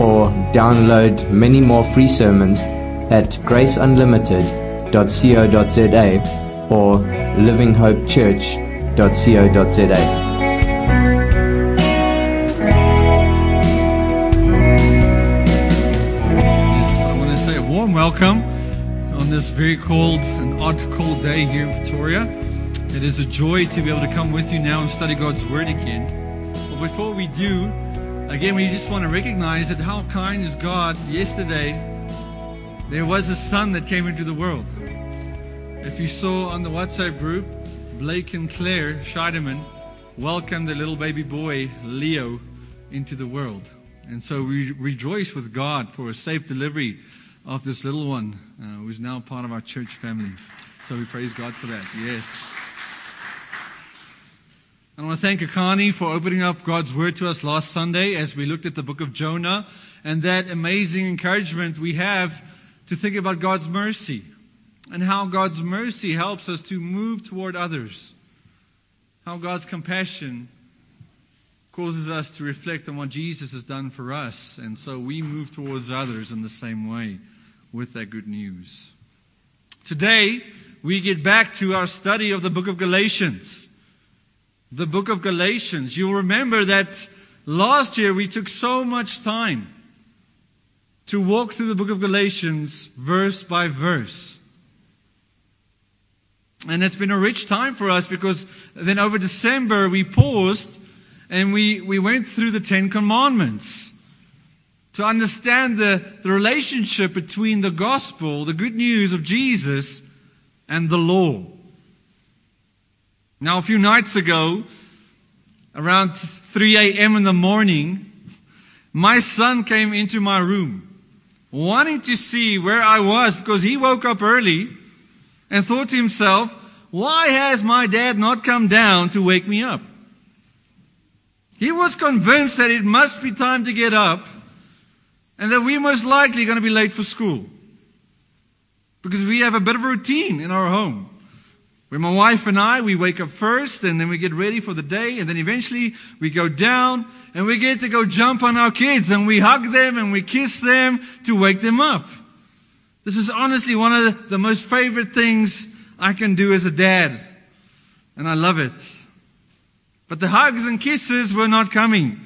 or download many more free sermons at graceunlimited.co.za or livinghopechurch.co.za. I want to say a warm welcome on this very cold and odd cold day here in Pretoria. It is a joy to be able to come with you now and study God's Word again. But before we do, again, we just want to recognize that how kind is God. Yesterday, there was a son that came into the world. If you saw on the WhatsApp group, Blake and Claire Scheidemann welcomed the little baby boy, Leo, into the world. And so we rejoice with God for a safe delivery of this little one uh, who is now part of our church family. So we praise God for that. Yes. I want to thank Akani for opening up God's Word to us last Sunday as we looked at the book of Jonah and that amazing encouragement we have to think about God's mercy and how God's mercy helps us to move toward others. How God's compassion causes us to reflect on what Jesus has done for us. And so we move towards others in the same way with that good news. Today, we get back to our study of the book of Galatians. The book of Galatians. You'll remember that last year we took so much time to walk through the book of Galatians verse by verse. And it's been a rich time for us because then over December we paused and we, we went through the Ten Commandments to understand the, the relationship between the gospel, the good news of Jesus, and the law. Now, a few nights ago, around 3 a.m. in the morning, my son came into my room wanting to see where I was because he woke up early and thought to himself, why has my dad not come down to wake me up? He was convinced that it must be time to get up and that we most likely going to be late for school. Because we have a bit of a routine in our home. Where my wife and I, we wake up first and then we get ready for the day and then eventually we go down and we get to go jump on our kids and we hug them and we kiss them to wake them up. This is honestly one of the, the most favorite things I can do as a dad. And I love it. But the hugs and kisses were not coming.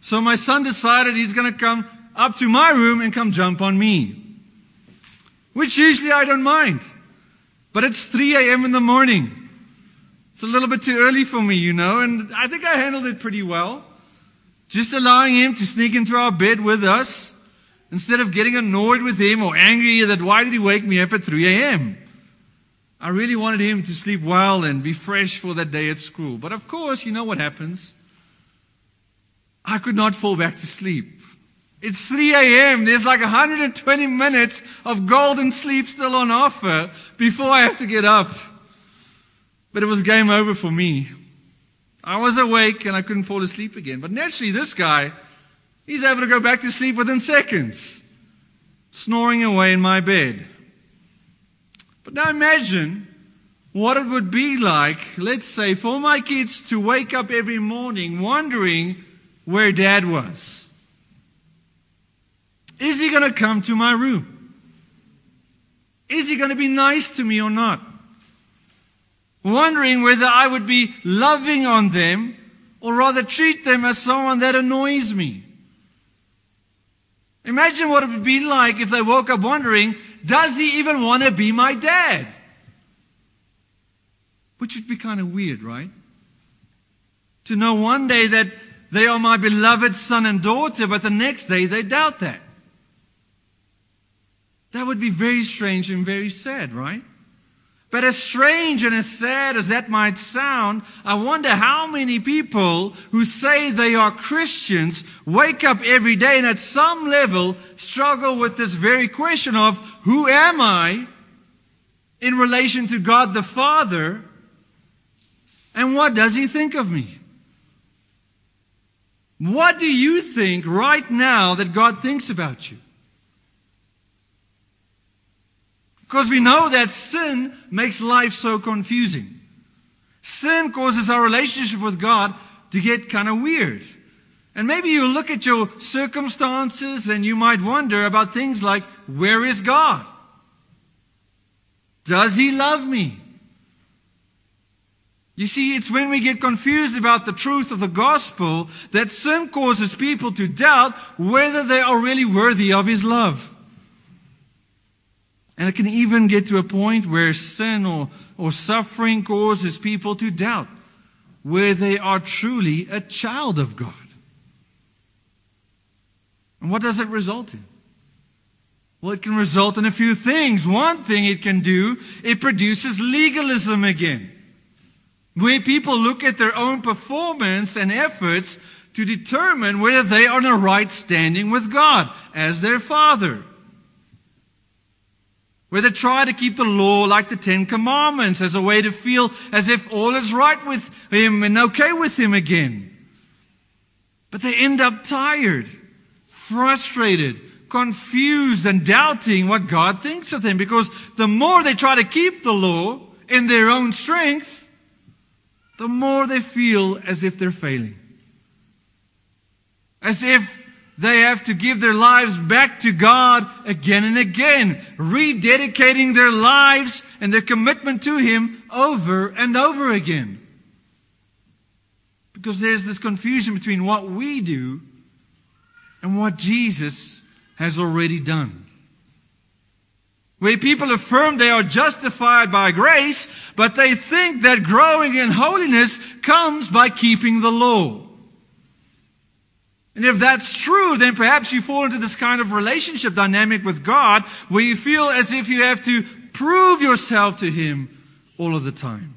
So my son decided he's going to come up to my room and come jump on me. Which usually I don't mind. But it's 3 a.m. in the morning. It's a little bit too early for me, you know, and I think I handled it pretty well. Just allowing him to sneak into our bed with us instead of getting annoyed with him or angry that why did he wake me up at 3 a.m. I really wanted him to sleep well and be fresh for that day at school. But of course, you know what happens. I could not fall back to sleep. It's 3 a.m. There's like 120 minutes of golden sleep still on offer before I have to get up. But it was game over for me. I was awake and I couldn't fall asleep again. But naturally, this guy, he's able to go back to sleep within seconds, snoring away in my bed. But now imagine what it would be like, let's say, for my kids to wake up every morning wondering where dad was. Is he going to come to my room? Is he going to be nice to me or not? Wondering whether I would be loving on them or rather treat them as someone that annoys me. Imagine what it would be like if they woke up wondering, does he even want to be my dad? Which would be kind of weird, right? To know one day that they are my beloved son and daughter, but the next day they doubt that. That would be very strange and very sad, right? But as strange and as sad as that might sound, I wonder how many people who say they are Christians wake up every day and at some level struggle with this very question of who am I in relation to God the Father and what does He think of me? What do you think right now that God thinks about you? Because we know that sin makes life so confusing. Sin causes our relationship with God to get kind of weird. And maybe you look at your circumstances and you might wonder about things like, where is God? Does He love me? You see, it's when we get confused about the truth of the gospel that sin causes people to doubt whether they are really worthy of His love. And it can even get to a point where sin or, or suffering causes people to doubt where they are truly a child of God. And what does it result in? Well, it can result in a few things. One thing it can do, it produces legalism again. Where people look at their own performance and efforts to determine whether they are in a right standing with God as their Father where they try to keep the law like the Ten Commandments as a way to feel as if all is right with Him and okay with Him again. But they end up tired, frustrated, confused, and doubting what God thinks of them because the more they try to keep the law in their own strength, the more they feel as if they're failing. As if they have to give their lives back to God again and again, rededicating their lives and their commitment to Him over and over again. Because there's this confusion between what we do and what Jesus has already done. Where people affirm they are justified by grace, but they think that growing in holiness comes by keeping the law. And if that's true, then perhaps you fall into this kind of relationship dynamic with God where you feel as if you have to prove yourself to Him all of the time.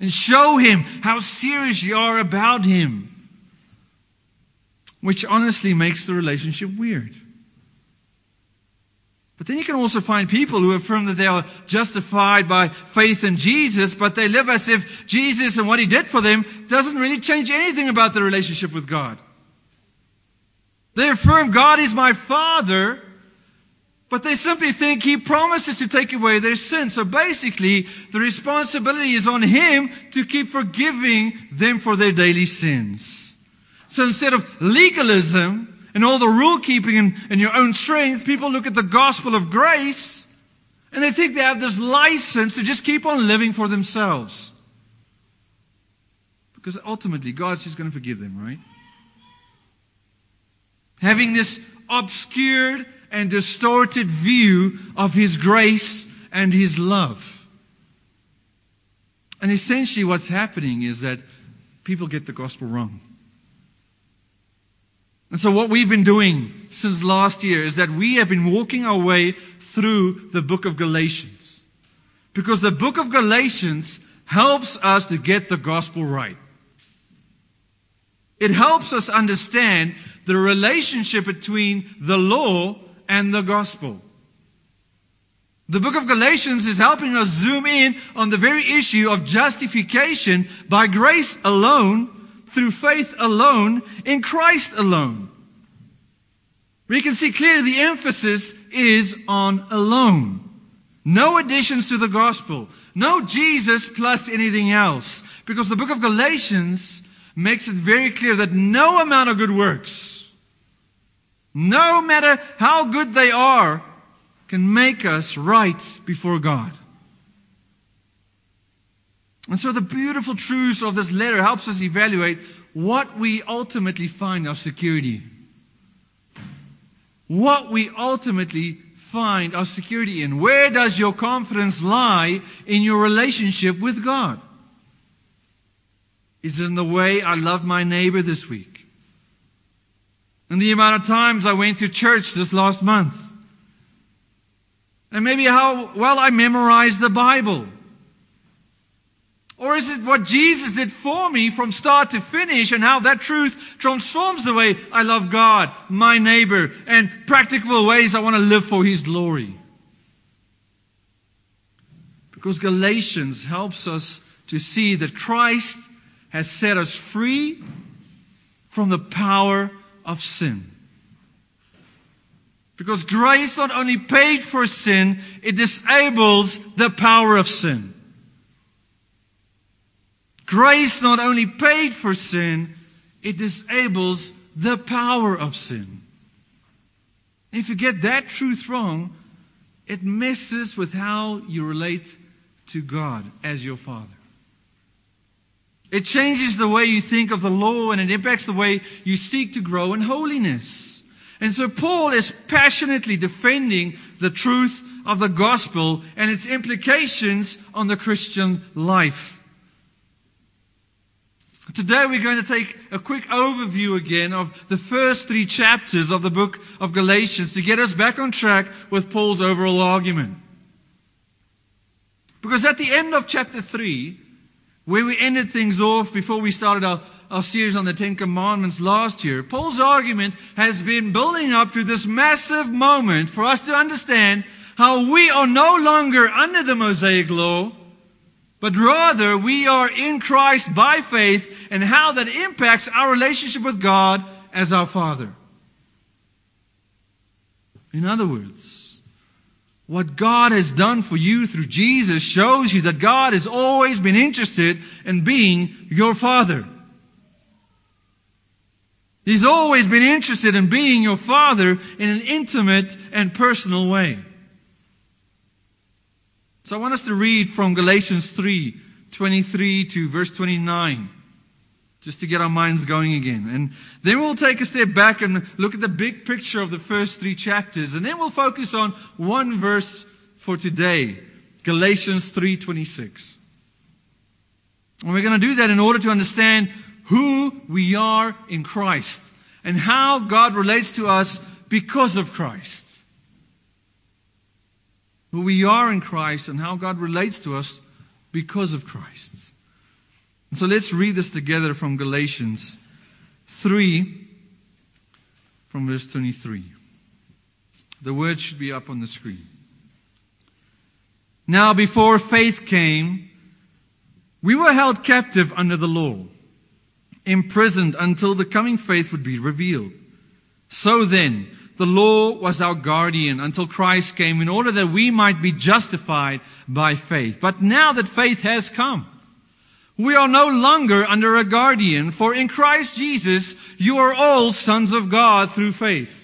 And show Him how serious you are about Him. Which honestly makes the relationship weird. But then you can also find people who affirm that they are justified by faith in Jesus, but they live as if Jesus and what He did for them doesn't really change anything about their relationship with God. They affirm God is my Father, but they simply think He promises to take away their sins. So basically, the responsibility is on Him to keep forgiving them for their daily sins. So instead of legalism and all the rule keeping and, and your own strength, people look at the gospel of grace and they think they have this license to just keep on living for themselves. Because ultimately, God's just going to forgive them, right? Having this obscured and distorted view of His grace and His love. And essentially, what's happening is that people get the gospel wrong. And so, what we've been doing since last year is that we have been walking our way through the book of Galatians. Because the book of Galatians helps us to get the gospel right. It helps us understand the relationship between the law and the gospel. The book of Galatians is helping us zoom in on the very issue of justification by grace alone, through faith alone, in Christ alone. We can see clearly the emphasis is on alone. No additions to the gospel. No Jesus plus anything else. Because the book of Galatians makes it very clear that no amount of good works, no matter how good they are, can make us right before God. And so the beautiful truths of this letter helps us evaluate what we ultimately find our security. What we ultimately find our security in. Where does your confidence lie in your relationship with God? Is it in the way I love my neighbor this week? In the amount of times I went to church this last month? and maybe how well I memorized the Bible? Or is it what Jesus did for me from start to finish and how that truth transforms the way I love God, my neighbor, and practical ways I want to live for His glory? Because Galatians helps us to see that Christ has set us free from the power of sin. Because grace not only paid for sin, it disables the power of sin. Grace not only paid for sin, it disables the power of sin. If you get that truth wrong, it messes with how you relate to God as your Father. It changes the way you think of the law and it impacts the way you seek to grow in holiness. And so Paul is passionately defending the truth of the gospel and its implications on the Christian life. Today we're going to take a quick overview again of the first three chapters of the book of Galatians to get us back on track with Paul's overall argument. Because at the end of chapter 3, where we ended things off before we started our, our series on the Ten Commandments last year, Paul's argument has been building up to this massive moment for us to understand how we are no longer under the Mosaic law, but rather we are in Christ by faith and how that impacts our relationship with God as our Father. In other words, what God has done for you through Jesus shows you that God has always been interested in being your Father. He's always been interested in being your Father in an intimate and personal way. So I want us to read from Galatians 3 23 to verse 29, just to get our minds going again. And then we'll take a step back and look at the big picture of the first three chapters, and then we'll focus on one verse for today Galatians 3:26. And we're going to do that in order to understand who we are in Christ and how God relates to us because of Christ who we are in Christ and how God relates to us because of Christ. So let's read this together from Galatians 3, from verse 23. The words should be up on the screen. Now, before faith came, we were held captive under the law, imprisoned until the coming faith would be revealed. So then, the law was our guardian until Christ came in order that we might be justified by faith. But now that faith has come, we are no longer under a guardian, for in Christ Jesus you are all sons of God through faith.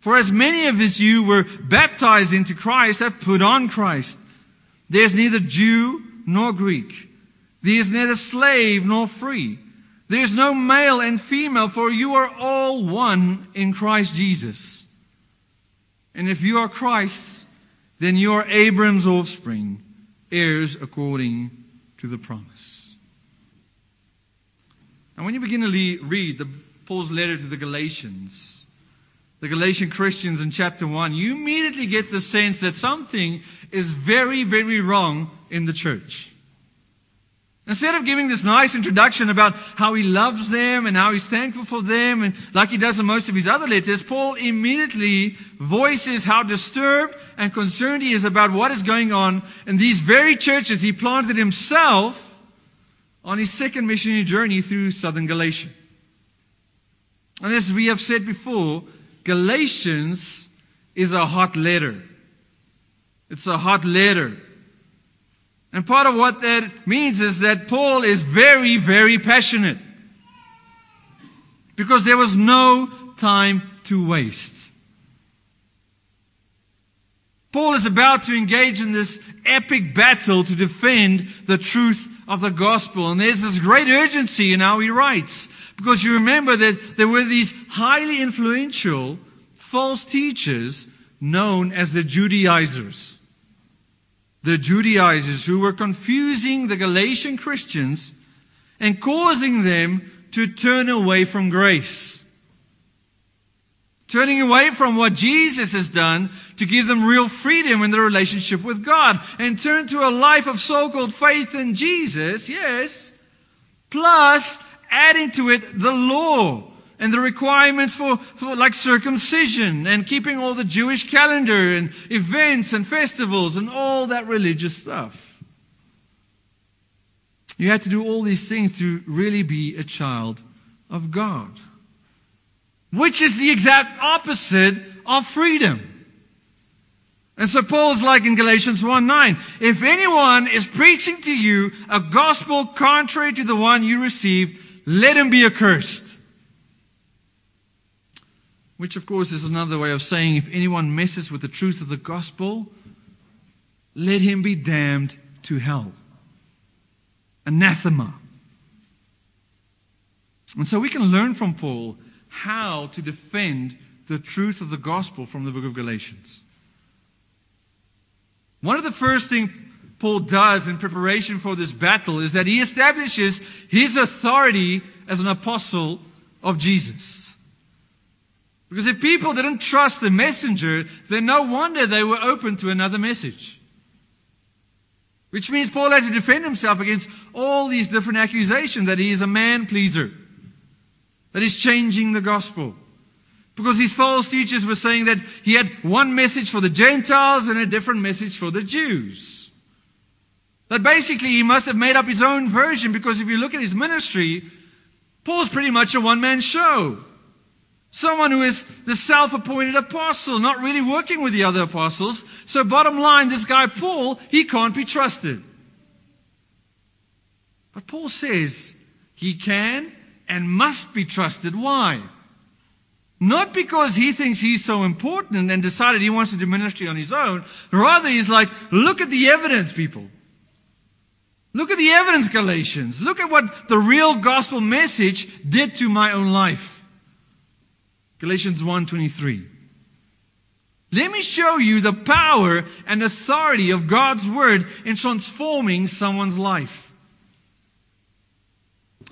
For as many of us you were baptized into Christ have put on Christ. There is neither Jew nor Greek. There is neither slave nor free. There is no male and female, for you are all one in Christ Jesus. And if you are Christ, then you are Abram's offspring, heirs according to the promise. Now, when you begin to read the, Paul's letter to the Galatians, the Galatian Christians in chapter 1, you immediately get the sense that something is very, very wrong in the church. Instead of giving this nice introduction about how he loves them and how he's thankful for them, and like he does in most of his other letters, Paul immediately voices how disturbed and concerned he is about what is going on in these very churches he planted himself on his second missionary journey through southern Galatia. And as we have said before, Galatians is a hot letter. It's a hot letter. And part of what that means is that Paul is very, very passionate. Because there was no time to waste. Paul is about to engage in this epic battle to defend the truth of the gospel. And there's this great urgency in how he writes. Because you remember that there were these highly influential false teachers known as the Judaizers the Judaizers who were confusing the Galatian Christians and causing them to turn away from grace. Turning away from what Jesus has done to give them real freedom in their relationship with God. And turn to a life of so-called faith in Jesus, yes, plus adding to it the law and the requirements for, for, like circumcision and keeping all the Jewish calendar and events and festivals and all that religious stuff. You had to do all these things to really be a child of God. Which is the exact opposite of freedom. And so Paul's like in Galatians 1 9. If anyone is preaching to you a gospel contrary to the one you received, let him be accursed. Which, of course, is another way of saying if anyone messes with the truth of the gospel, let him be damned to hell anathema. And so we can learn from Paul how to defend the truth of the gospel from the book of Galatians. One of the first things Paul does in preparation for this battle is that he establishes his authority as an apostle of Jesus. Because if people didn't trust the messenger, then no wonder they were open to another message. Which means Paul had to defend himself against all these different accusations that he is a man pleaser, that he's changing the gospel. Because these false teachers were saying that he had one message for the Gentiles and a different message for the Jews. That basically he must have made up his own version because if you look at his ministry, Paul's pretty much a one man show. Someone who is the self-appointed apostle, not really working with the other apostles. So bottom line, this guy Paul, he can't be trusted. But Paul says he can and must be trusted. Why? Not because he thinks he's so important and decided he wants to do ministry on his own. Rather, he's like, look at the evidence, people. Look at the evidence, Galatians. Look at what the real gospel message did to my own life. Galatians 1:23. Let me show you the power and authority of God's word in transforming someone's life.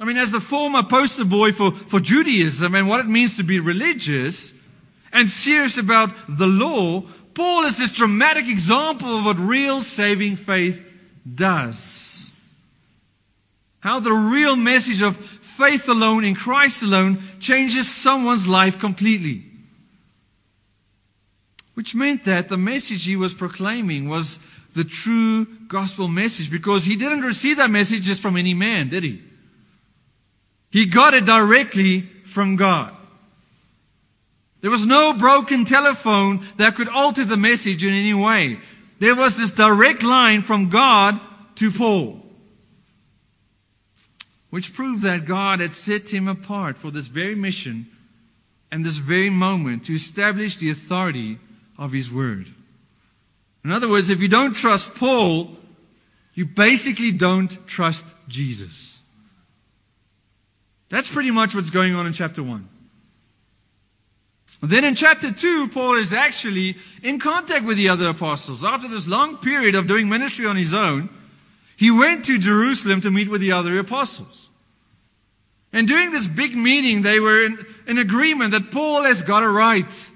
I mean, as the former poster boy for, for Judaism and what it means to be religious and serious about the law, Paul is this dramatic example of what real saving faith does. How the real message of faith alone in Christ alone changes someone's life completely. Which meant that the message he was proclaiming was the true gospel message because he didn't receive that message just from any man, did he? He got it directly from God. There was no broken telephone that could alter the message in any way. There was this direct line from God to Paul which proved that God had set him apart for this very mission and this very moment to establish the authority of his word. In other words, if you don't trust Paul, you basically don't trust Jesus. That's pretty much what's going on in chapter 1. Then in chapter 2, Paul is actually in contact with the other apostles. After this long period of doing ministry on his own, he went to Jerusalem to meet with the other apostles. And during this big meeting, they were in, in agreement that Paul has got it right.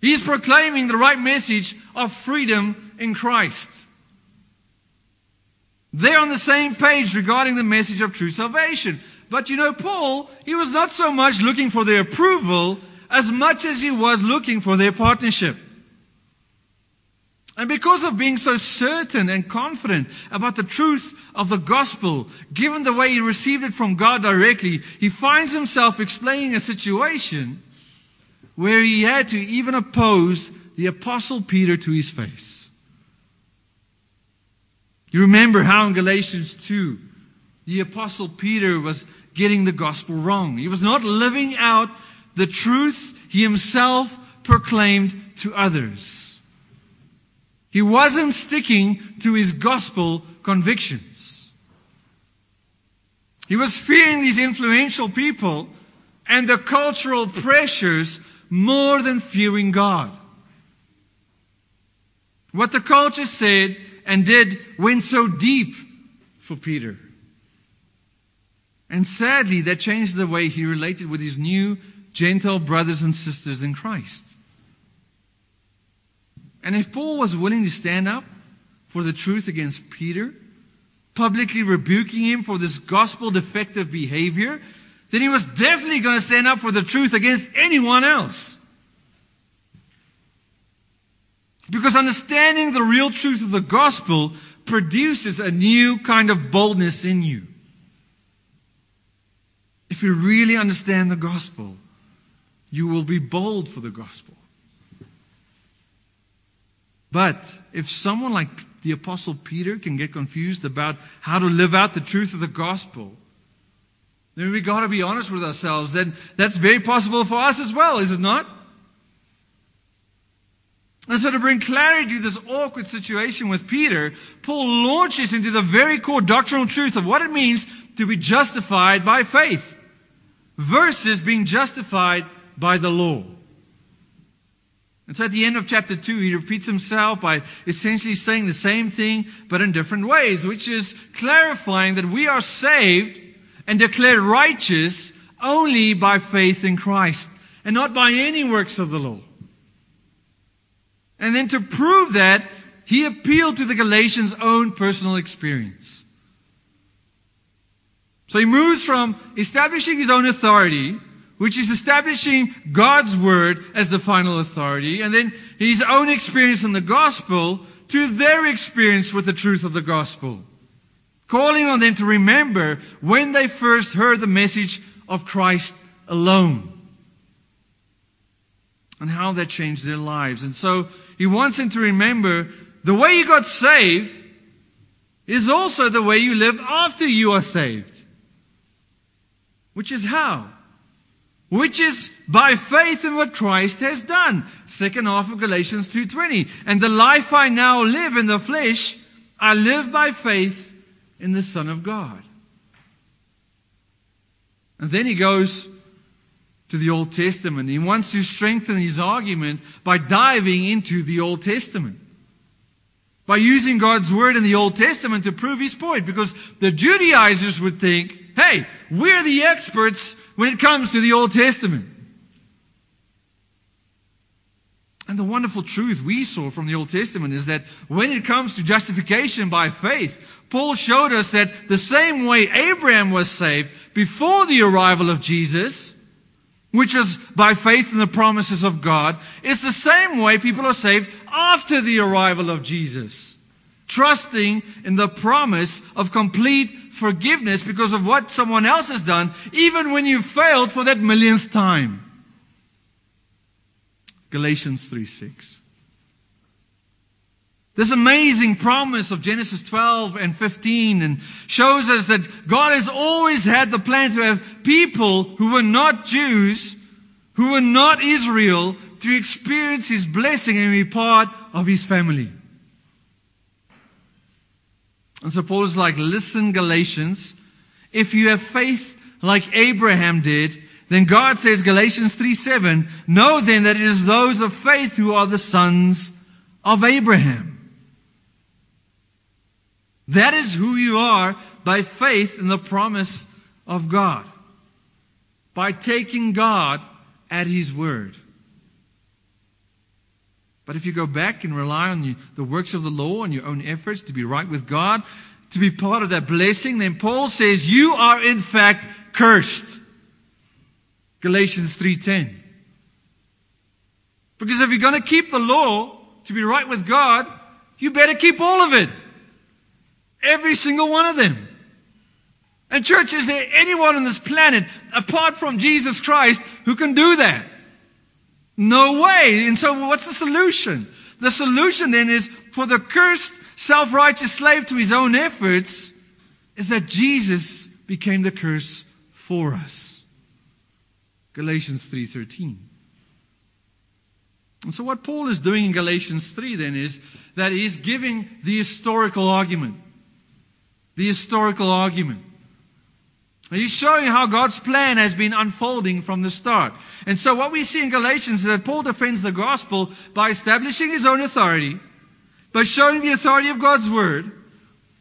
He's proclaiming the right message of freedom in Christ. They're on the same page regarding the message of true salvation. But you know, Paul, he was not so much looking for their approval as much as he was looking for their partnership. And because of being so certain and confident about the truth of the gospel, given the way he received it from God directly, he finds himself explaining a situation where he had to even oppose the apostle Peter to his face. You remember how in Galatians 2, the apostle Peter was getting the gospel wrong. He was not living out the truth he himself proclaimed to others. He wasn't sticking to his gospel convictions. He was fearing these influential people and the cultural pressures more than fearing God. What the culture said and did went so deep for Peter. And sadly, that changed the way he related with his new Gentile brothers and sisters in Christ. And if Paul was willing to stand up for the truth against Peter, publicly rebuking him for this gospel defective behavior, then he was definitely going to stand up for the truth against anyone else. Because understanding the real truth of the gospel produces a new kind of boldness in you. If you really understand the gospel, you will be bold for the gospel. But if someone like the Apostle Peter can get confused about how to live out the truth of the gospel, then we've got to be honest with ourselves. Then that's very possible for us as well, is it not? And so, to bring clarity to this awkward situation with Peter, Paul launches into the very core doctrinal truth of what it means to be justified by faith versus being justified by the law. And so at the end of chapter 2, he repeats himself by essentially saying the same thing, but in different ways, which is clarifying that we are saved and declared righteous only by faith in Christ and not by any works of the law. And then to prove that, he appealed to the Galatians' own personal experience. So he moves from establishing his own authority which is establishing God's word as the final authority, and then his own experience in the gospel to their experience with the truth of the gospel. Calling on them to remember when they first heard the message of Christ alone. And how that changed their lives. And so he wants them to remember the way you got saved is also the way you live after you are saved. Which is how? Which is by faith in what Christ has done. Second half of Galatians 2:20. And the life I now live in the flesh, I live by faith in the Son of God. And then he goes to the Old Testament. He wants to strengthen his argument by diving into the Old Testament. By using God's word in the Old Testament to prove his point. Because the Judaizers would think, hey, we're the experts when it comes to the Old Testament. And the wonderful truth we saw from the Old Testament is that when it comes to justification by faith, Paul showed us that the same way Abraham was saved before the arrival of Jesus, which is by faith in the promises of God, is the same way people are saved after the arrival of Jesus. Trusting in the promise of complete forgiveness because of what someone else has done, even when you failed for that millionth time. Galatians 3 6. This amazing promise of Genesis 12 and 15 and shows us that God has always had the plan to have people who were not Jews, who were not Israel, to experience His blessing and be part of His family. And so Paul is like, listen, Galatians, if you have faith like Abraham did, then God says, Galatians 3 7, know then that it is those of faith who are the sons of Abraham. That is who you are by faith in the promise of God. By taking God at His word. But if you go back and rely on the works of the law and your own efforts to be right with God, to be part of that blessing, then Paul says you are in fact cursed. Galatians 3:10. Because if you're going to keep the law to be right with God, you better keep all of it. Every single one of them. And church, is there anyone on this planet apart from Jesus Christ who can do that? No way. And so what's the solution? The solution then is for the cursed, self-righteous slave to his own efforts is that Jesus became the curse for us. Galatians 3:13. And so what Paul is doing in Galatians 3 then is that he's giving the historical argument. The historical argument. He's showing how God's plan has been unfolding from the start. And so what we see in Galatians is that Paul defends the gospel by establishing his own authority, by showing the authority of God's word.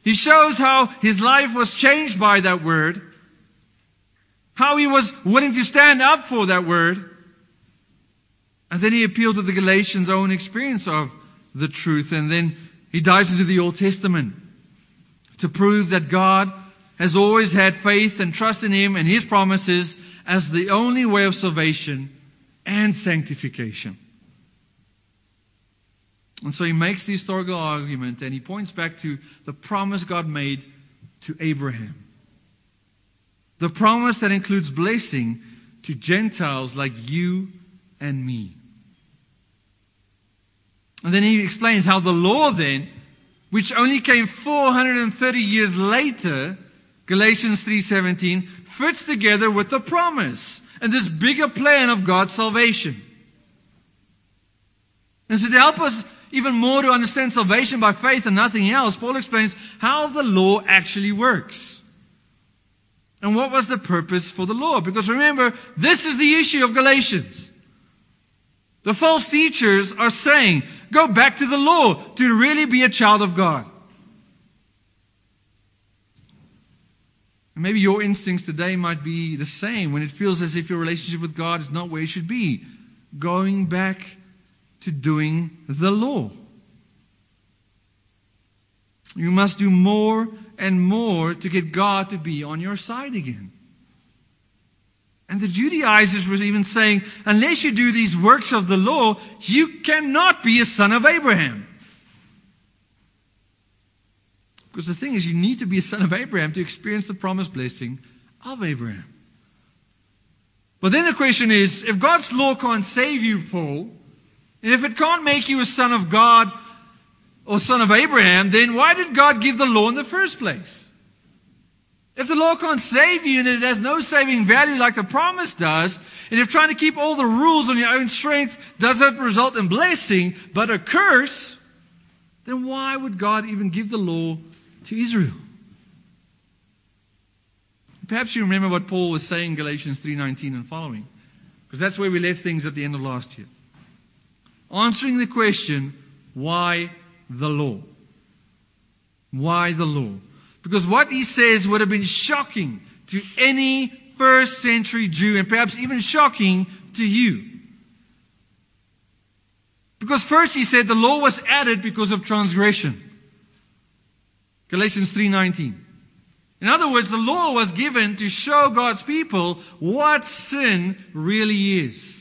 He shows how his life was changed by that word. how he was willing to stand up for that word. And then he appealed to the Galatians' own experience of the truth. And then he dives into the Old Testament to prove that God has always had faith and trust in him and his promises as the only way of salvation and sanctification. And so he makes the historical argument and he points back to the promise God made to Abraham. The promise that includes blessing to Gentiles like you and me. And then he explains how the law then, which only came 430 years later, Galatians 3:17, fits together with the promise and this bigger plan of God's salvation. And so to help us even more to understand salvation by faith and nothing else, Paul explains how the law actually works. And what was the purpose for the law? Because remember, this is the issue of Galatians. The false teachers are saying, go back to the law to really be a child of God. And maybe your instincts today might be the same when it feels as if your relationship with God is not where it should be. Going back to doing the law. You must do more and more to get God to be on your side again. And the Judaizers were even saying, unless you do these works of the law, you cannot be a son of Abraham. Because the thing is, you need to be a son of Abraham to experience the promised blessing of Abraham. But then the question is, if God's law can't save you, Paul, and if it can't make you a son of God or son of Abraham, then why did God give the law in the first place? If the law can't save you and it has no saving value like the promise does, and if trying to keep all the rules on your own strength does not result in blessing, but a curse, then why would God even give the law to Israel? Perhaps you remember what Paul was saying in Galatians 3:19 and following, because that's where we left things at the end of last year. Answering the question, why the law? Why the law? Because what he says would have been shocking to any first century Jew and perhaps even shocking to you. Because first he said the law was added because of transgression. Galatians 3:19. In other words, the law was given to show God's people what sin really is.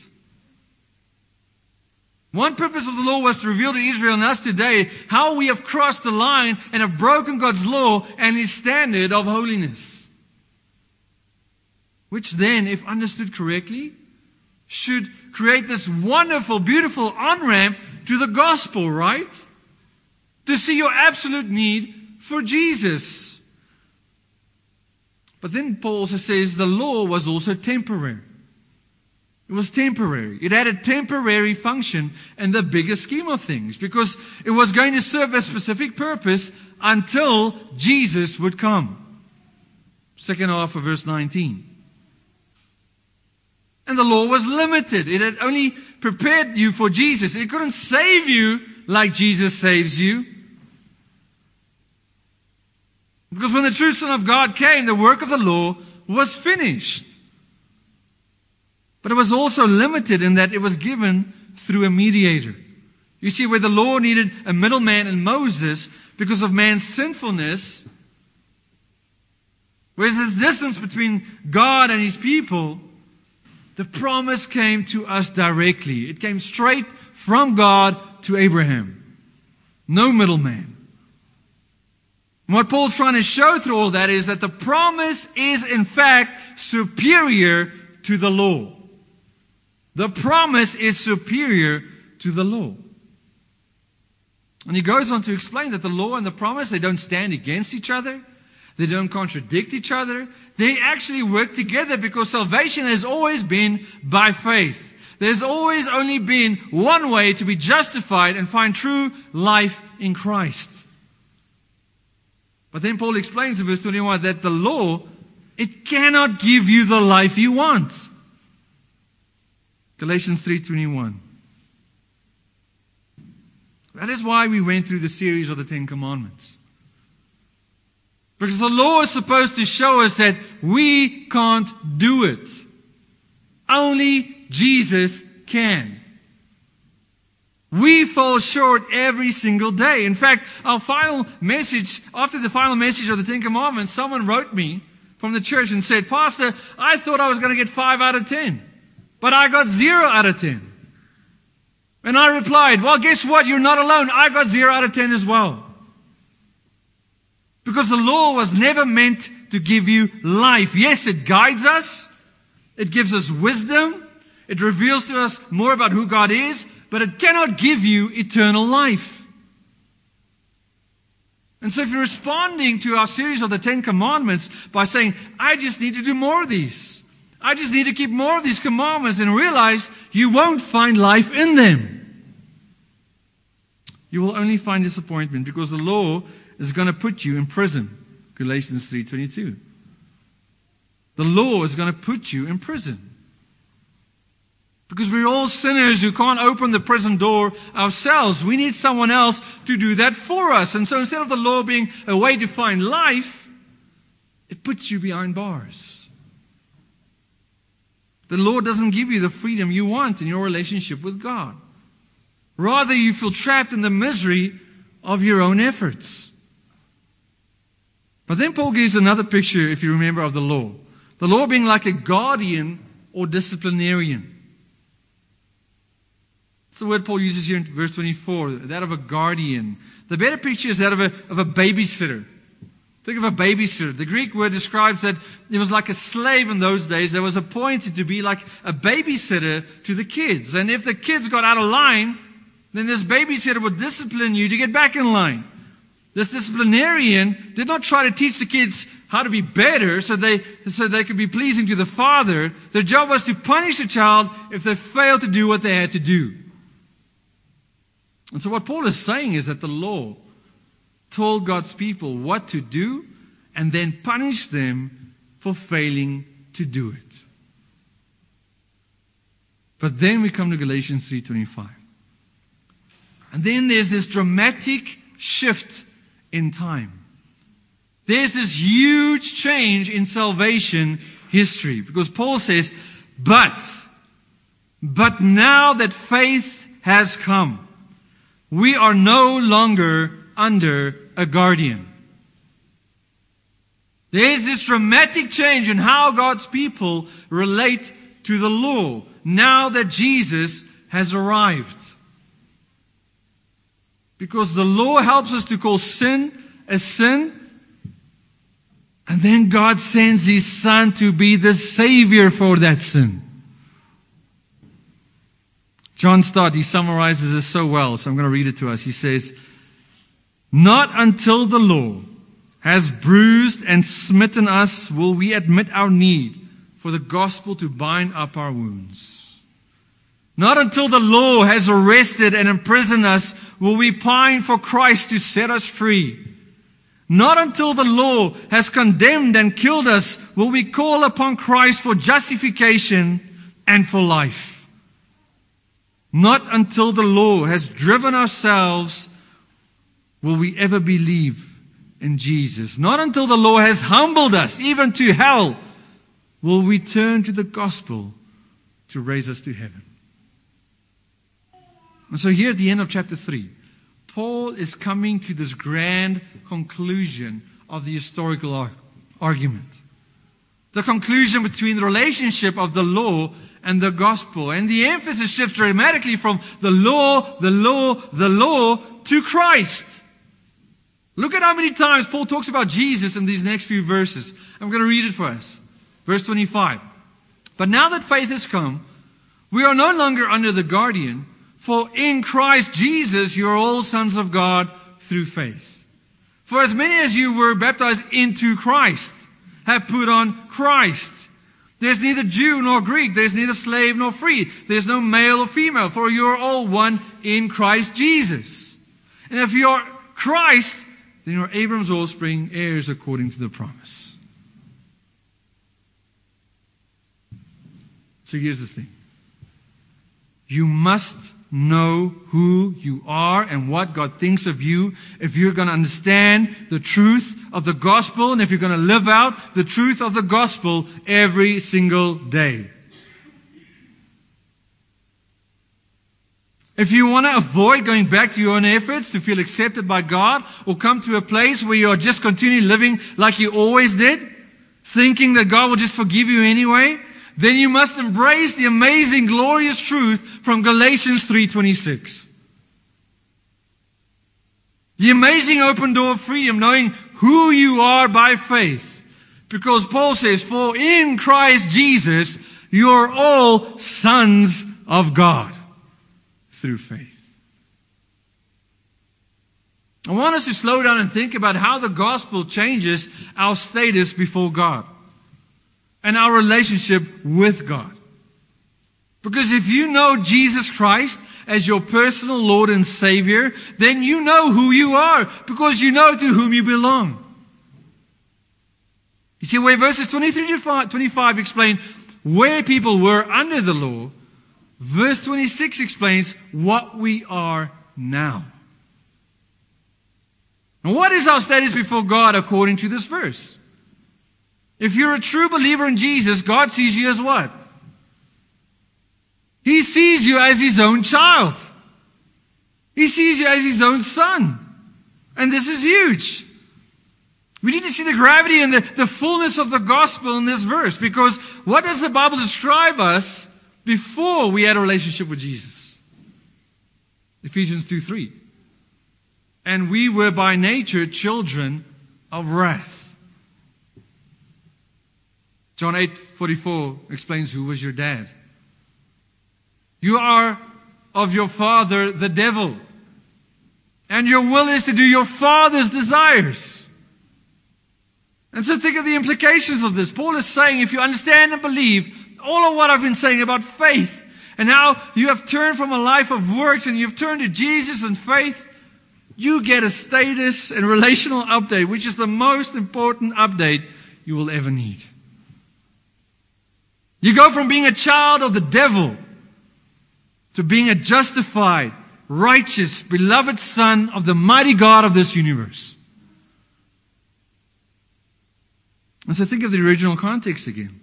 One purpose of the law was to reveal to Israel and us today how we have crossed the line and have broken God's law and His standard of holiness. Which then, if understood correctly, should create this wonderful, beautiful on ramp to the gospel, right? To see your absolute need for Jesus. But then Paul also says the law was also temporary. It was temporary. It had a temporary function in the bigger scheme of things because it was going to serve a specific purpose until Jesus would come. Second half of verse 19. And the law was limited. It had only prepared you for Jesus. It couldn't save you like Jesus saves you. Because when the true Son of God came, the work of the law was finished. But it was also limited in that it was given through a mediator. You see, where the law needed a middleman in Moses because of man's sinfulness, whereas this distance between God and his people, the promise came to us directly. It came straight from God to Abraham. No middleman. And what Paul's trying to show through all that is that the promise is in fact superior to the law. The promise is superior to the law. And he goes on to explain that the law and the promise, they don't stand against each other. They don't contradict each other. They actually work together because salvation has always been by faith. There's always only been one way to be justified and find true life in Christ. But then Paul explains in verse 21 that the law, it cannot give you the life you want. Galatians 3:21. That is why we went through the series of the 10 commandments. Because the law is supposed to show us that we can't do it. Only Jesus can. We fall short every single day. In fact, our final message, after the final message of the Ten Commandments, someone wrote me from the church and said, Pastor, I thought I was going to get five out of ten, but I got zero out of ten. And I replied, Well, guess what? You're not alone. I got zero out of ten as well. Because the law was never meant to give you life. Yes, it guides us. It gives us wisdom. It reveals to us more about who God is, but it cannot give you eternal life. And so if you're responding to our series of the Ten Commandments by saying, I just need to do more of these. I just need to keep more of these commandments and realize you won't find life in them. You will only find disappointment because the law is going to put you in prison. Galatians 3:22. The law is going to put you in prison. Because we're all sinners who can't open the prison door ourselves. We need someone else to do that for us. And so instead of the law being a way to find life, it puts you behind bars. The law doesn't give you the freedom you want in your relationship with God. Rather, you feel trapped in the misery of your own efforts. But then Paul gives another picture, if you remember, of the law. The law being like a guardian or disciplinarian. That's the word Paul uses here in verse 24, that of a guardian. The better picture is that of a, of a babysitter. Think of a babysitter. The Greek word describes that it was like a slave in those days that was appointed to be like a babysitter to the kids. And if the kids got out of line, then this babysitter would discipline you to get back in line. This disciplinarian did not try to teach the kids how to be better so they, so they could be pleasing to the father. Their job was to punish the child if they failed to do what they had to do. And so what Paul is saying is that the law told God's people what to do and then punished them for failing to do it. But then we come to Galatians 3:25. And then there's this dramatic shift in time. There's this huge change in salvation history because Paul says, but, but now that faith has come, we are no longer under a guardian. There is this dramatic change in how God's people relate to the law now that Jesus has arrived. Because the law helps us to call sin a sin. And then God sends His Son to be the Savior for that sin. John Stott, he summarizes this so well, so I'm going to read it to us. He says, Not until the law has bruised and smitten us will we admit our need for the gospel to bind up our wounds. Not until the law has arrested and imprisoned us will we pine for Christ to set us free. Not until the law has condemned and killed us will we call upon Christ for justification and for life. Not until the law has driven ourselves will we ever believe in Jesus. Not until the law has humbled us, even to hell, will we turn to the gospel to raise us to heaven. And so here at the end of chapter 3, Paul is coming to this grand conclusion of the historical ar- argument. The conclusion between the relationship of the law and the gospel. And the emphasis shifts dramatically from the law, the law, the law to Christ. Look at how many times Paul talks about Jesus in these next few verses. I'm going to read it for us. Verse 25. But now that faith has come, we are no longer under the guardian for in Christ Jesus you are all sons of God through faith. For as many as you were baptized into Christ have put on Christ. There's neither Jew nor Greek. There's neither slave nor free. There's no male or female, for you are all one in Christ Jesus. And if you are Christ, then you are Abraham's offspring, heirs according to the promise. So here's the thing. You must know who you are and what God thinks of you, if you're going to understand the truth of the gospel, and if you're going to live out the truth of the gospel every single day. If you want to avoid going back to your own efforts to feel accepted by God or come to a place where you are just continuing living like you always did, thinking that God will just forgive you anyway, then you must embrace the amazing glorious truth from Galatians 3:26. The amazing open door of freedom knowing who you are by faith. Because Paul says, "For in Christ Jesus you are all sons of God." Through faith. I want us to slow down and think about how the gospel changes our status before God and our relationship with God. Because if you know Jesus Christ as your personal Lord and Savior, then you know who you are because you know to whom you belong. You see, where verses 23 to 25 explain where people were under the law, Verse 26 explains what we are now. And what is our status before God according to this verse? If you're a true believer in Jesus, God sees you as what? He sees you as His own child. He sees you as His own son. And this is huge. We need to see the gravity and the, the fullness of the gospel in this verse because what does the Bible describe us before we had a relationship with Jesus. Ephesians 2 3. And we were by nature children of wrath. John 8 44 explains who was your dad. You are of your father, the devil. And your will is to do your father's desires. And so think of the implications of this. Paul is saying if you understand and believe all of what I've been saying about faith. And now you have turned from a life of works and you've turned to Jesus and faith. You get a status and relational update, which is the most important update you will ever need. You go from being a child of the devil to being a justified, righteous, beloved son of the mighty God of this universe. And so think of the original context again.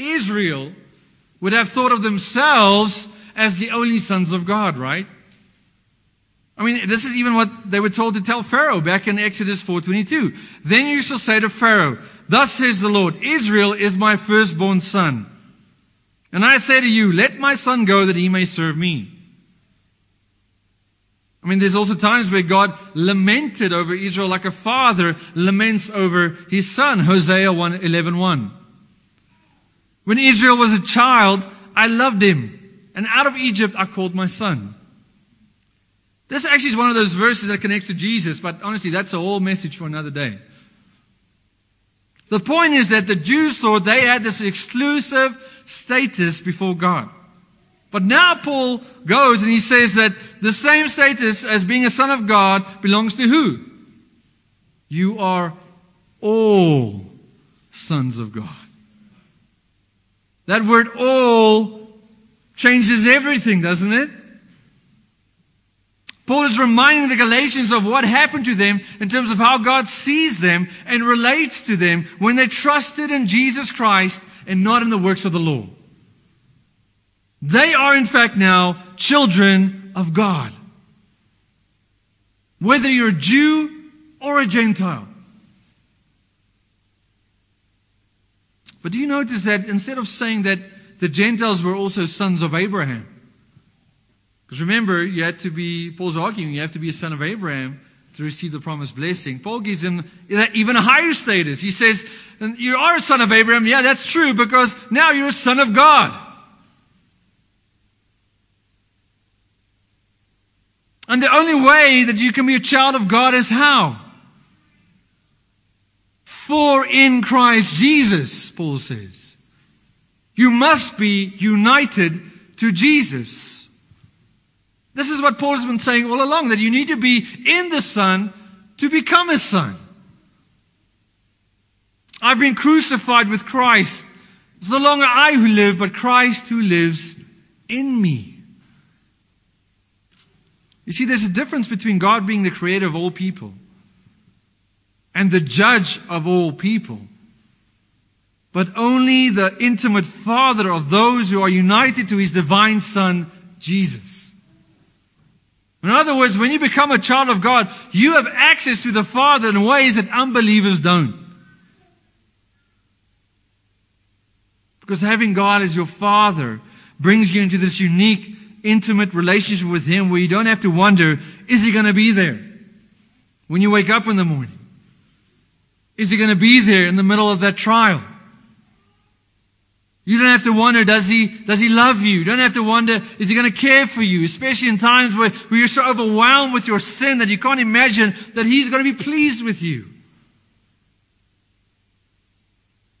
Israel would have thought of themselves as the only sons of God, right? I mean, this is even what they were told to tell Pharaoh back in Exodus 4:22. Then you shall say to Pharaoh, "Thus says the Lord: Israel is my firstborn son. And I say to you, let my son go that he may serve me." I mean, there's also times where God lamented over Israel like a father laments over his son. Hosea 1:11. 1. When Israel was a child, I loved him. And out of Egypt, I called my son. This actually is one of those verses that connects to Jesus, but honestly, that's a whole message for another day. The point is that the Jews thought they had this exclusive status before God. But now Paul goes and he says that the same status as being a son of God belongs to who? You are all sons of God. That word all changes everything, doesn't it? Paul is reminding the Galatians of what happened to them in terms of how God sees them and relates to them when they trusted in Jesus Christ and not in the works of the law. They are in fact now children of God. Whether you're a Jew or a Gentile. But do you notice that instead of saying that the Gentiles were also sons of Abraham? Because remember, you had to be, Paul's arguing, you have to be a son of Abraham to receive the promised blessing. Paul gives him even a higher status. He says, You are a son of Abraham. Yeah, that's true, because now you're a son of God. And the only way that you can be a child of God is how? For in Christ Jesus, Paul says, you must be united to Jesus. This is what Paul has been saying all along, that you need to be in the Son to become a son. I've been crucified with Christ. It's no longer I who live, but Christ who lives in me. You see, there's a difference between God being the creator of all people and the judge of all people. But only the intimate father of those who are united to his divine son, Jesus. In other words, when you become a child of God, you have access to the Father in ways that unbelievers don't. Because having God as your Father brings you into this unique, intimate relationship with Him where you don't have to wonder, is He going to be there? When you wake up in the morning. Is He going to be there in the middle of that trial? You don't have to wonder, does he, does he love you? You don't have to wonder, is he going to care for you? Especially in times where, where you're so overwhelmed with your sin that you can't imagine that he's going to be pleased with you.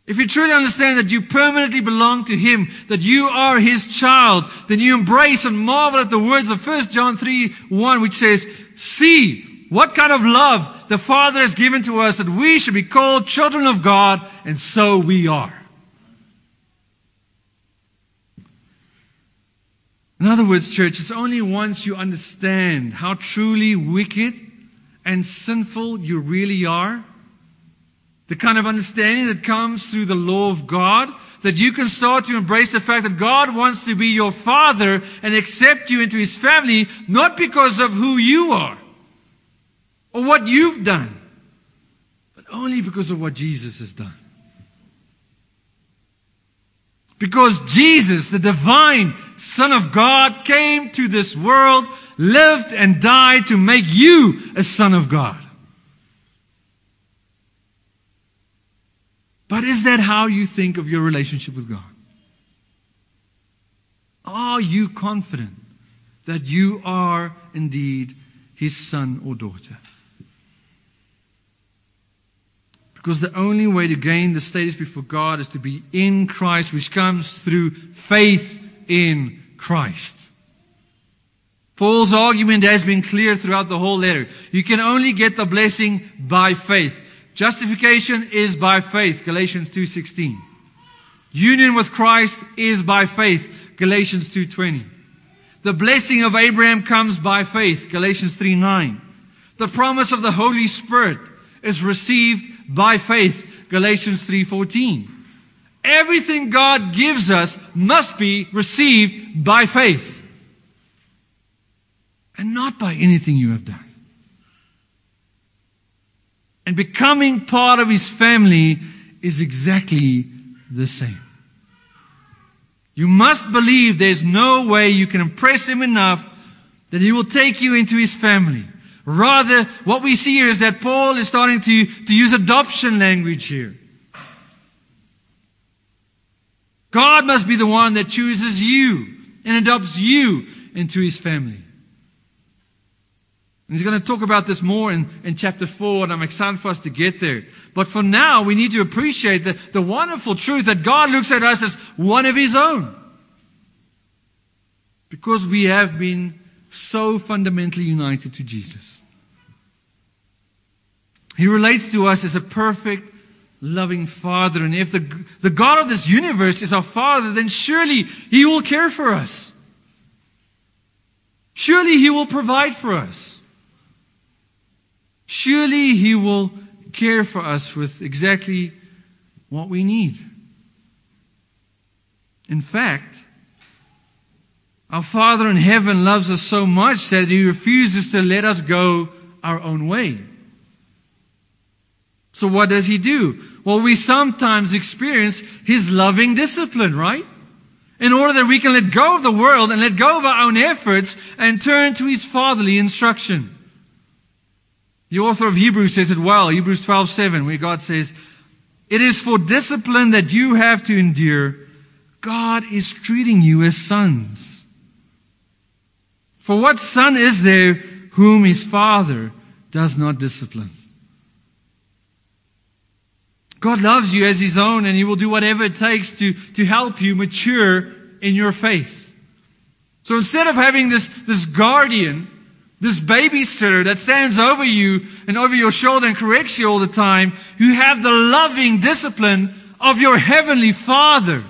If you truly understand that you permanently belong to Him, that you are His child, then you embrace and marvel at the words of 1 John 3 1, which says, See what kind of love the Father has given to us that we should be called children of God, and so we are. In other words, church, it's only once you understand how truly wicked and sinful you really are, the kind of understanding that comes through the law of God, that you can start to embrace the fact that God wants to be your father and accept you into his family, not because of who you are or what you've done, but only because of what Jesus has done. Because Jesus, the divine Son of God, came to this world, lived and died to make you a son of God. But is that how you think of your relationship with God? Are you confident that you are indeed his son or daughter? Because the only way to gain the status before God is to be in Christ, which comes through faith in Christ. Paul's argument has been clear throughout the whole letter. You can only get the blessing by faith. Justification is by faith, Galatians 2:16. Union with Christ is by faith, Galatians 2:20. The blessing of Abraham comes by faith, Galatians 3:9. The promise of the Holy Spirit is received by faith. Galatians 3:14. Everything God gives us must be received by faith. And not by anything you have done. And becoming part of his family is exactly the same. You must believe there's no way you can impress him enough that he will take you into his family. Rather, what we see here is that Paul is starting to, to use adoption language here. God must be the one that chooses you and adopts you into his family. And he's going to talk about this more in, in chapter 4, and I'm excited for us to get there. But for now, we need to appreciate the, the wonderful truth that God looks at us as one of his own. Because we have been so fundamentally united to Jesus. He relates to us as a perfect, loving Father. And if the, the God of this universe is our Father, then surely He will care for us. Surely He will provide for us. Surely He will care for us with exactly what we need. In fact, our Father in heaven loves us so much that He refuses to let us go our own way. So what does He do? Well, we sometimes experience His loving discipline, right? In order that we can let go of the world and let go of our own efforts and turn to His fatherly instruction. The author of Hebrews says it well, Hebrews 12:7, where God says, "It is for discipline that you have to endure. God is treating you as sons." For what son is there whom his father does not discipline? God loves you as his own and he will do whatever it takes to, to help you mature in your faith. So instead of having this, this guardian, this babysitter that stands over you and over your shoulder and corrects you all the time, you have the loving discipline of your heavenly father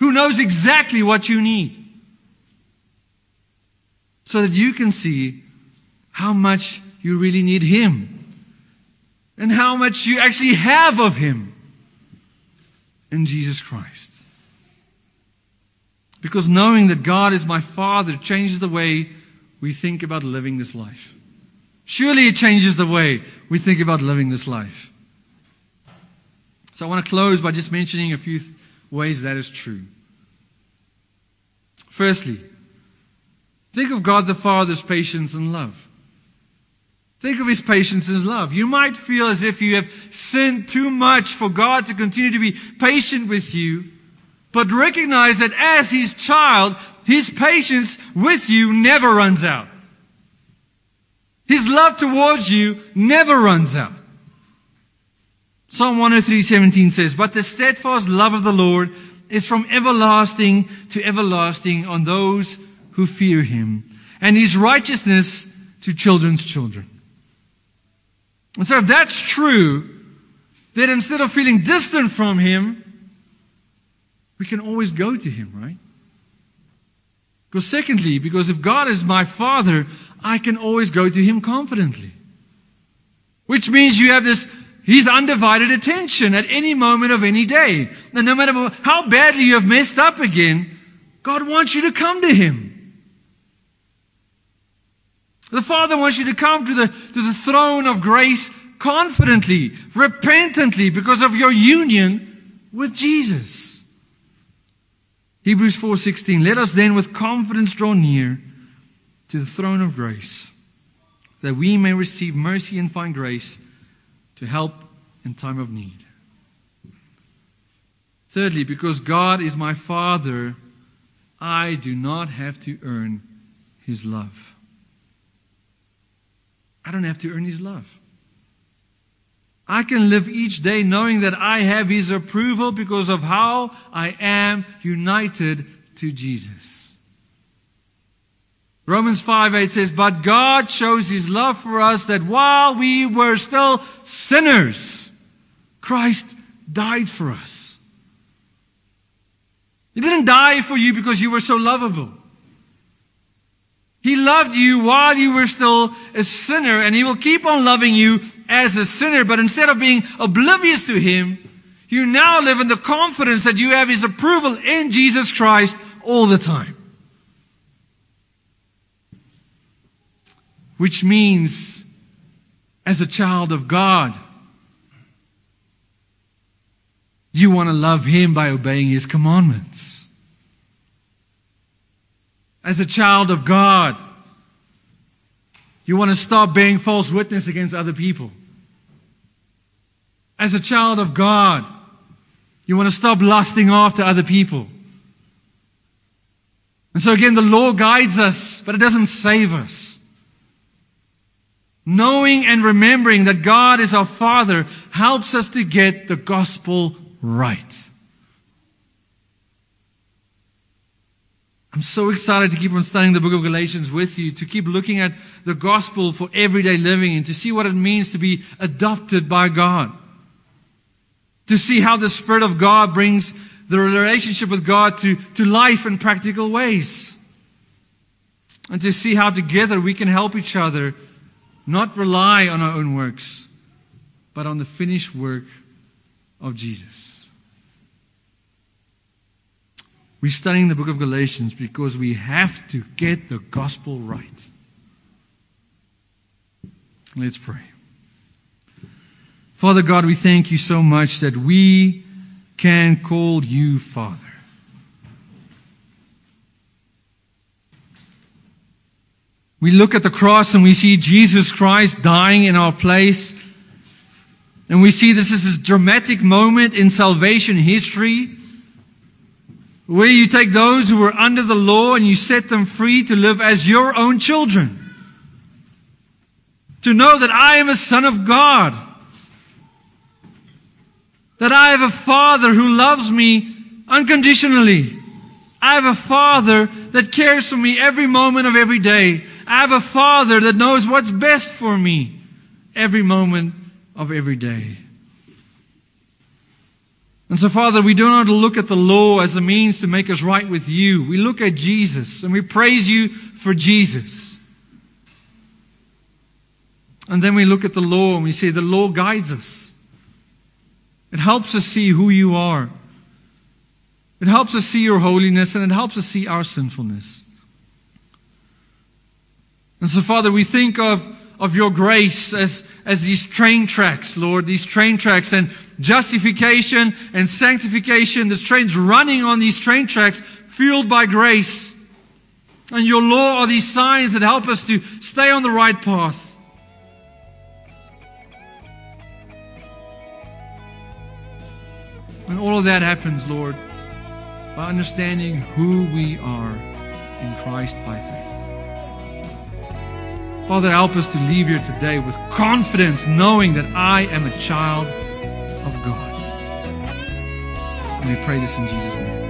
who knows exactly what you need so that you can see how much you really need Him and how much you actually have of Him in Jesus Christ. Because knowing that God is my Father changes the way we think about living this life. Surely it changes the way we think about living this life. So I want to close by just mentioning a few th- ways that is true. Firstly, think of God the Father's patience and love. Think of his patience and his love. You might feel as if you have sinned too much for God to continue to be patient with you, but recognize that as his child, his patience with you never runs out. His love towards you never runs out. Psalm 103:17 says, "But the steadfast love of the Lord is from everlasting to everlasting on those who fear him, and his righteousness to children's children." And so if that's true, then instead of feeling distant from him, we can always go to him, right? Because secondly, because if God is my father, I can always go to him confidently. Which means you have this his undivided attention at any moment of any day. And no matter how badly you have messed up again, God wants you to come to Him. The Father wants you to come to the, to the throne of grace confidently, repentantly, because of your union with Jesus. Hebrews 4:16 Let us then with confidence draw near to the throne of grace that we may receive mercy and find grace to help in time of need. Thirdly, because God is my Father, I do not have to earn His love. I don't have to earn His love. I can live each day knowing that I have His approval because of how I am united to Jesus. Romans 5 8 says, But God shows His love for us that while we were still sinners, Christ died for us. He didn't die for you because you were so lovable. He loved you while you were still a sinner, and He will keep on loving you as a sinner. But instead of being oblivious to Him, you now live in the confidence that you have His approval in Jesus Christ all the time. Which means, as a child of God, you want to love Him by obeying His commandments. As a child of God, you want to stop bearing false witness against other people. As a child of God, you want to stop lusting after other people. And so again, the law guides us, but it doesn't save us. Knowing and remembering that God is our Father helps us to get the gospel right. I'm so excited to keep on studying the book of Galatians with you, to keep looking at the gospel for everyday living and to see what it means to be adopted by God. To see how the Spirit of God brings the relationship with God to, to life in practical ways. And to see how together we can help each other not rely on our own works, but on the finished work of Jesus. We're studying the book of Galatians because we have to get the gospel right. Let's pray. Father God, we thank you so much that we can call you Father. We look at the cross and we see Jesus Christ dying in our place. And we see this is a dramatic moment in salvation history where you take those who were under the law and you set them free to live as your own children. To know that I am a son of God. That I have a father who loves me unconditionally. I have a father that cares for me every moment of every day. I have a Father that knows what's best for me every moment of every day. And so, Father, we do not look at the law as a means to make us right with you. We look at Jesus and we praise you for Jesus. And then we look at the law and we say the law guides us. It helps us see who you are. It helps us see your holiness and it helps us see our sinfulness. And so, Father, we think of, of your grace as, as these train tracks, Lord, these train tracks and justification and sanctification. The trains running on these train tracks, fueled by grace. And your law are these signs that help us to stay on the right path. And all of that happens, Lord, by understanding who we are in Christ by faith. Father, help us to leave here today with confidence, knowing that I am a child of God. And we pray this in Jesus' name.